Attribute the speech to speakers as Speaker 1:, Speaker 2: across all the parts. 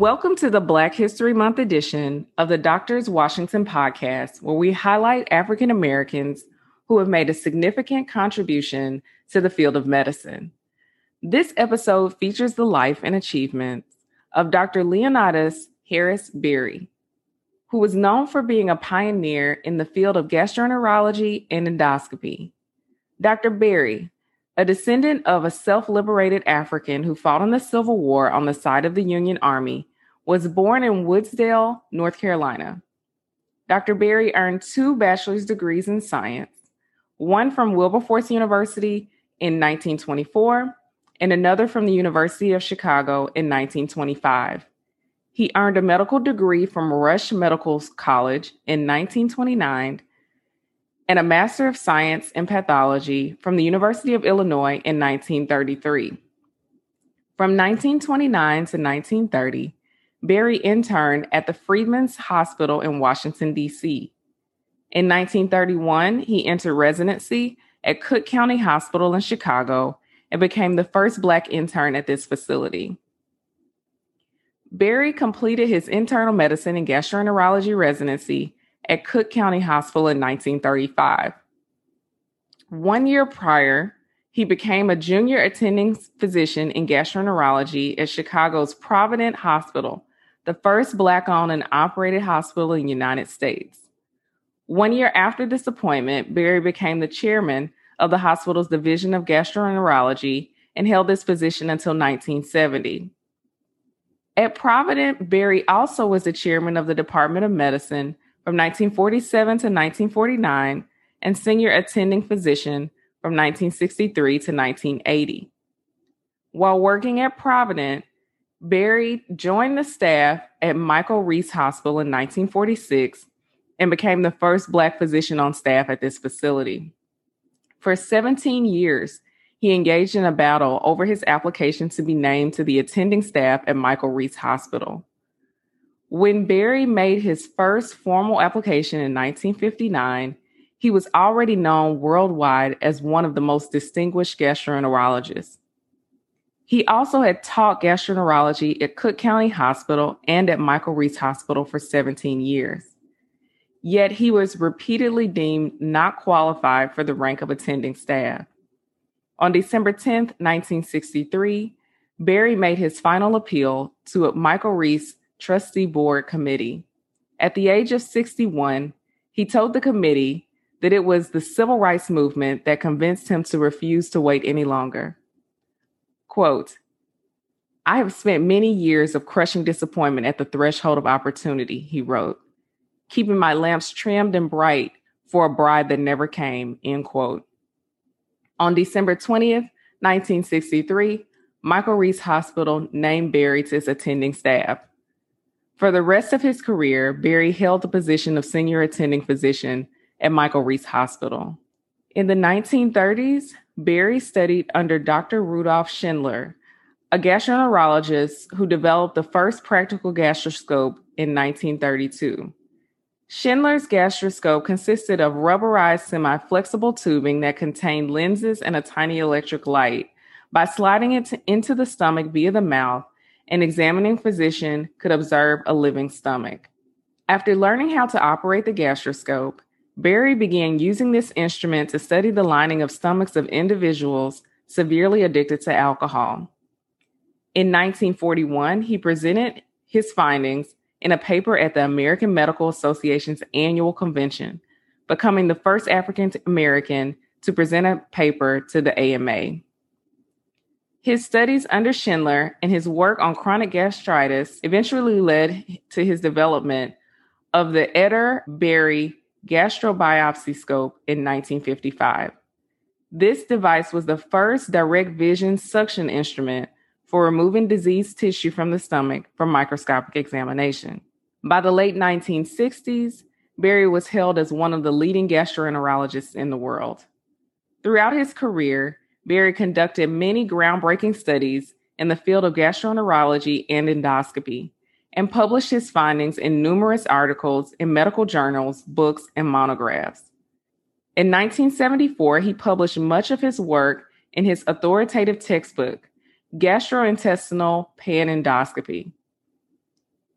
Speaker 1: Welcome to the Black History Month edition of the Doctors Washington podcast, where we highlight African Americans who have made a significant contribution to the field of medicine. This episode features the life and achievements of Dr. Leonidas Harris Berry, who was known for being a pioneer in the field of gastroenterology and endoscopy. Dr. Berry, a descendant of a self liberated African who fought in the Civil War on the side of the Union Army, was born in Woodsdale, North Carolina. Dr. Berry earned two bachelor's degrees in science, one from Wilberforce University in 1924 and another from the University of Chicago in 1925. He earned a medical degree from Rush Medical College in 1929 and a Master of Science in Pathology from the University of Illinois in 1933. From 1929 to 1930, Berry interned at the Freedmen's Hospital in Washington, D.C. In 1931, he entered residency at Cook County Hospital in Chicago and became the first Black intern at this facility. Berry completed his internal medicine and gastroenterology residency at Cook County Hospital in 1935. One year prior, he became a junior attending physician in gastroenterology at Chicago's Provident Hospital the first Black owned and operated hospital in the United States. One year after this appointment, Berry became the chairman of the hospital's Division of Gastroenterology and held this position until 1970. At Provident, Berry also was the chairman of the Department of Medicine from 1947 to 1949 and senior attending physician from 1963 to 1980. While working at Provident, Berry joined the staff at Michael Reese Hospital in 1946 and became the first Black physician on staff at this facility. For 17 years, he engaged in a battle over his application to be named to the attending staff at Michael Reese Hospital. When Berry made his first formal application in 1959, he was already known worldwide as one of the most distinguished gastroenterologists. He also had taught gastroenterology at Cook County Hospital and at Michael Reese Hospital for 17 years. Yet he was repeatedly deemed not qualified for the rank of attending staff. On December 10, 1963, Berry made his final appeal to a Michael Reese Trustee Board Committee. At the age of 61, he told the committee that it was the civil rights movement that convinced him to refuse to wait any longer. Quote, I have spent many years of crushing disappointment at the threshold of opportunity, he wrote, keeping my lamps trimmed and bright for a bride that never came, end quote. On December 20th, 1963, Michael Reese Hospital named Berry to its attending staff. For the rest of his career, Berry held the position of senior attending physician at Michael Reese Hospital. In the 1930s, Berry studied under Dr. Rudolph Schindler, a gastroenterologist who developed the first practical gastroscope in 1932. Schindler's gastroscope consisted of rubberized semi flexible tubing that contained lenses and a tiny electric light. By sliding it to, into the stomach via the mouth, an examining physician could observe a living stomach. After learning how to operate the gastroscope, Berry began using this instrument to study the lining of stomachs of individuals severely addicted to alcohol. In 1941, he presented his findings in a paper at the American Medical Association's annual convention, becoming the first African American to present a paper to the AMA. His studies under Schindler and his work on chronic gastritis eventually led to his development of the Eder Berry gastrobiopsy scope in 1955. This device was the first direct vision suction instrument for removing diseased tissue from the stomach for microscopic examination. By the late 1960s, Berry was hailed as one of the leading gastroenterologists in the world. Throughout his career, Berry conducted many groundbreaking studies in the field of gastroenterology and endoscopy, and published his findings in numerous articles in medical journals, books, and monographs. In 1974, he published much of his work in his authoritative textbook, Gastrointestinal Panendoscopy.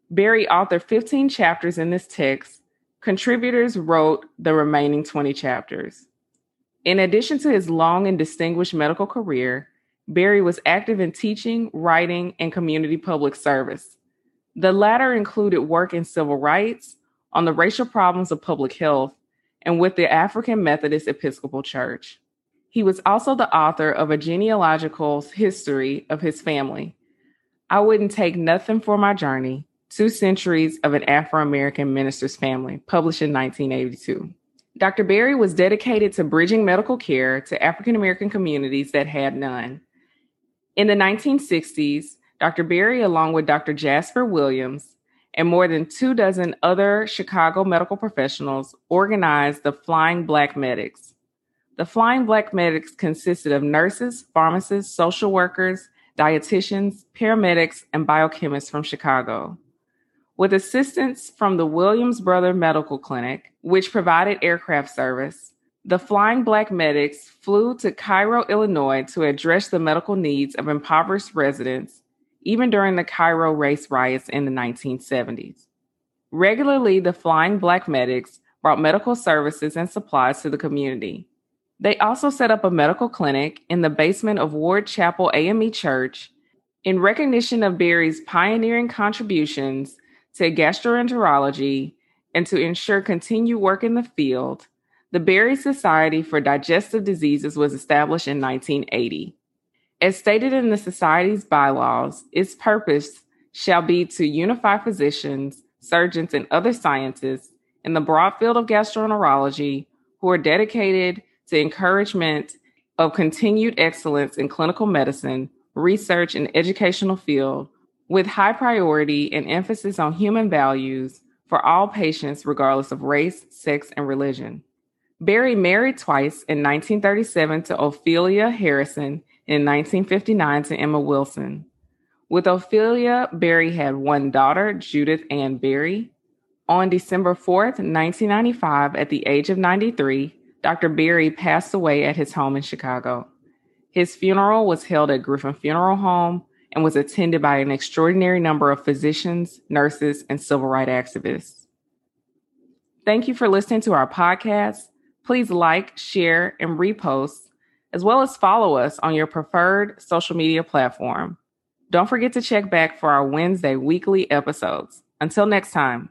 Speaker 1: Berry authored 15 chapters in this text. Contributors wrote the remaining 20 chapters. In addition to his long and distinguished medical career, Berry was active in teaching, writing, and community public service. The latter included work in civil rights, on the racial problems of public health, and with the African Methodist Episcopal Church. He was also the author of a genealogical history of his family. I wouldn't take nothing for my journey, Two Centuries of an Afro American Minister's Family, published in 1982. Dr. Berry was dedicated to bridging medical care to African American communities that had none. In the 1960s, Dr. Berry, along with Dr. Jasper Williams and more than two dozen other Chicago medical professionals, organized the Flying Black Medics. The Flying Black Medics consisted of nurses, pharmacists, social workers, dietitians, paramedics, and biochemists from Chicago. With assistance from the Williams Brother Medical Clinic, which provided aircraft service, the Flying Black Medics flew to Cairo, Illinois to address the medical needs of impoverished residents, even during the Cairo race riots in the 1970s. Regularly, the Flying Black Medics brought medical services and supplies to the community. They also set up a medical clinic in the basement of Ward Chapel AME Church in recognition of Berry's pioneering contributions to gastroenterology and to ensure continued work in the field, the Berry Society for Digestive Diseases was established in 1980. As stated in the Society's bylaws, its purpose shall be to unify physicians, surgeons, and other scientists in the broad field of gastroenterology who are dedicated to encouragement of continued excellence in clinical medicine, research, and educational field with high priority and emphasis on human values for all patients, regardless of race, sex, and religion. Berry married twice in 1937 to Ophelia Harrison, in 1959 to Emma Wilson. With Ophelia, Berry had one daughter, Judith Ann Berry. On December 4th, 1995, at the age of 93, Dr. Berry passed away at his home in Chicago. His funeral was held at Griffin Funeral Home and was attended by an extraordinary number of physicians, nurses, and civil rights activists. Thank you for listening to our podcast. Please like, share, and repost, as well as follow us on your preferred social media platform. Don't forget to check back for our Wednesday weekly episodes. Until next time.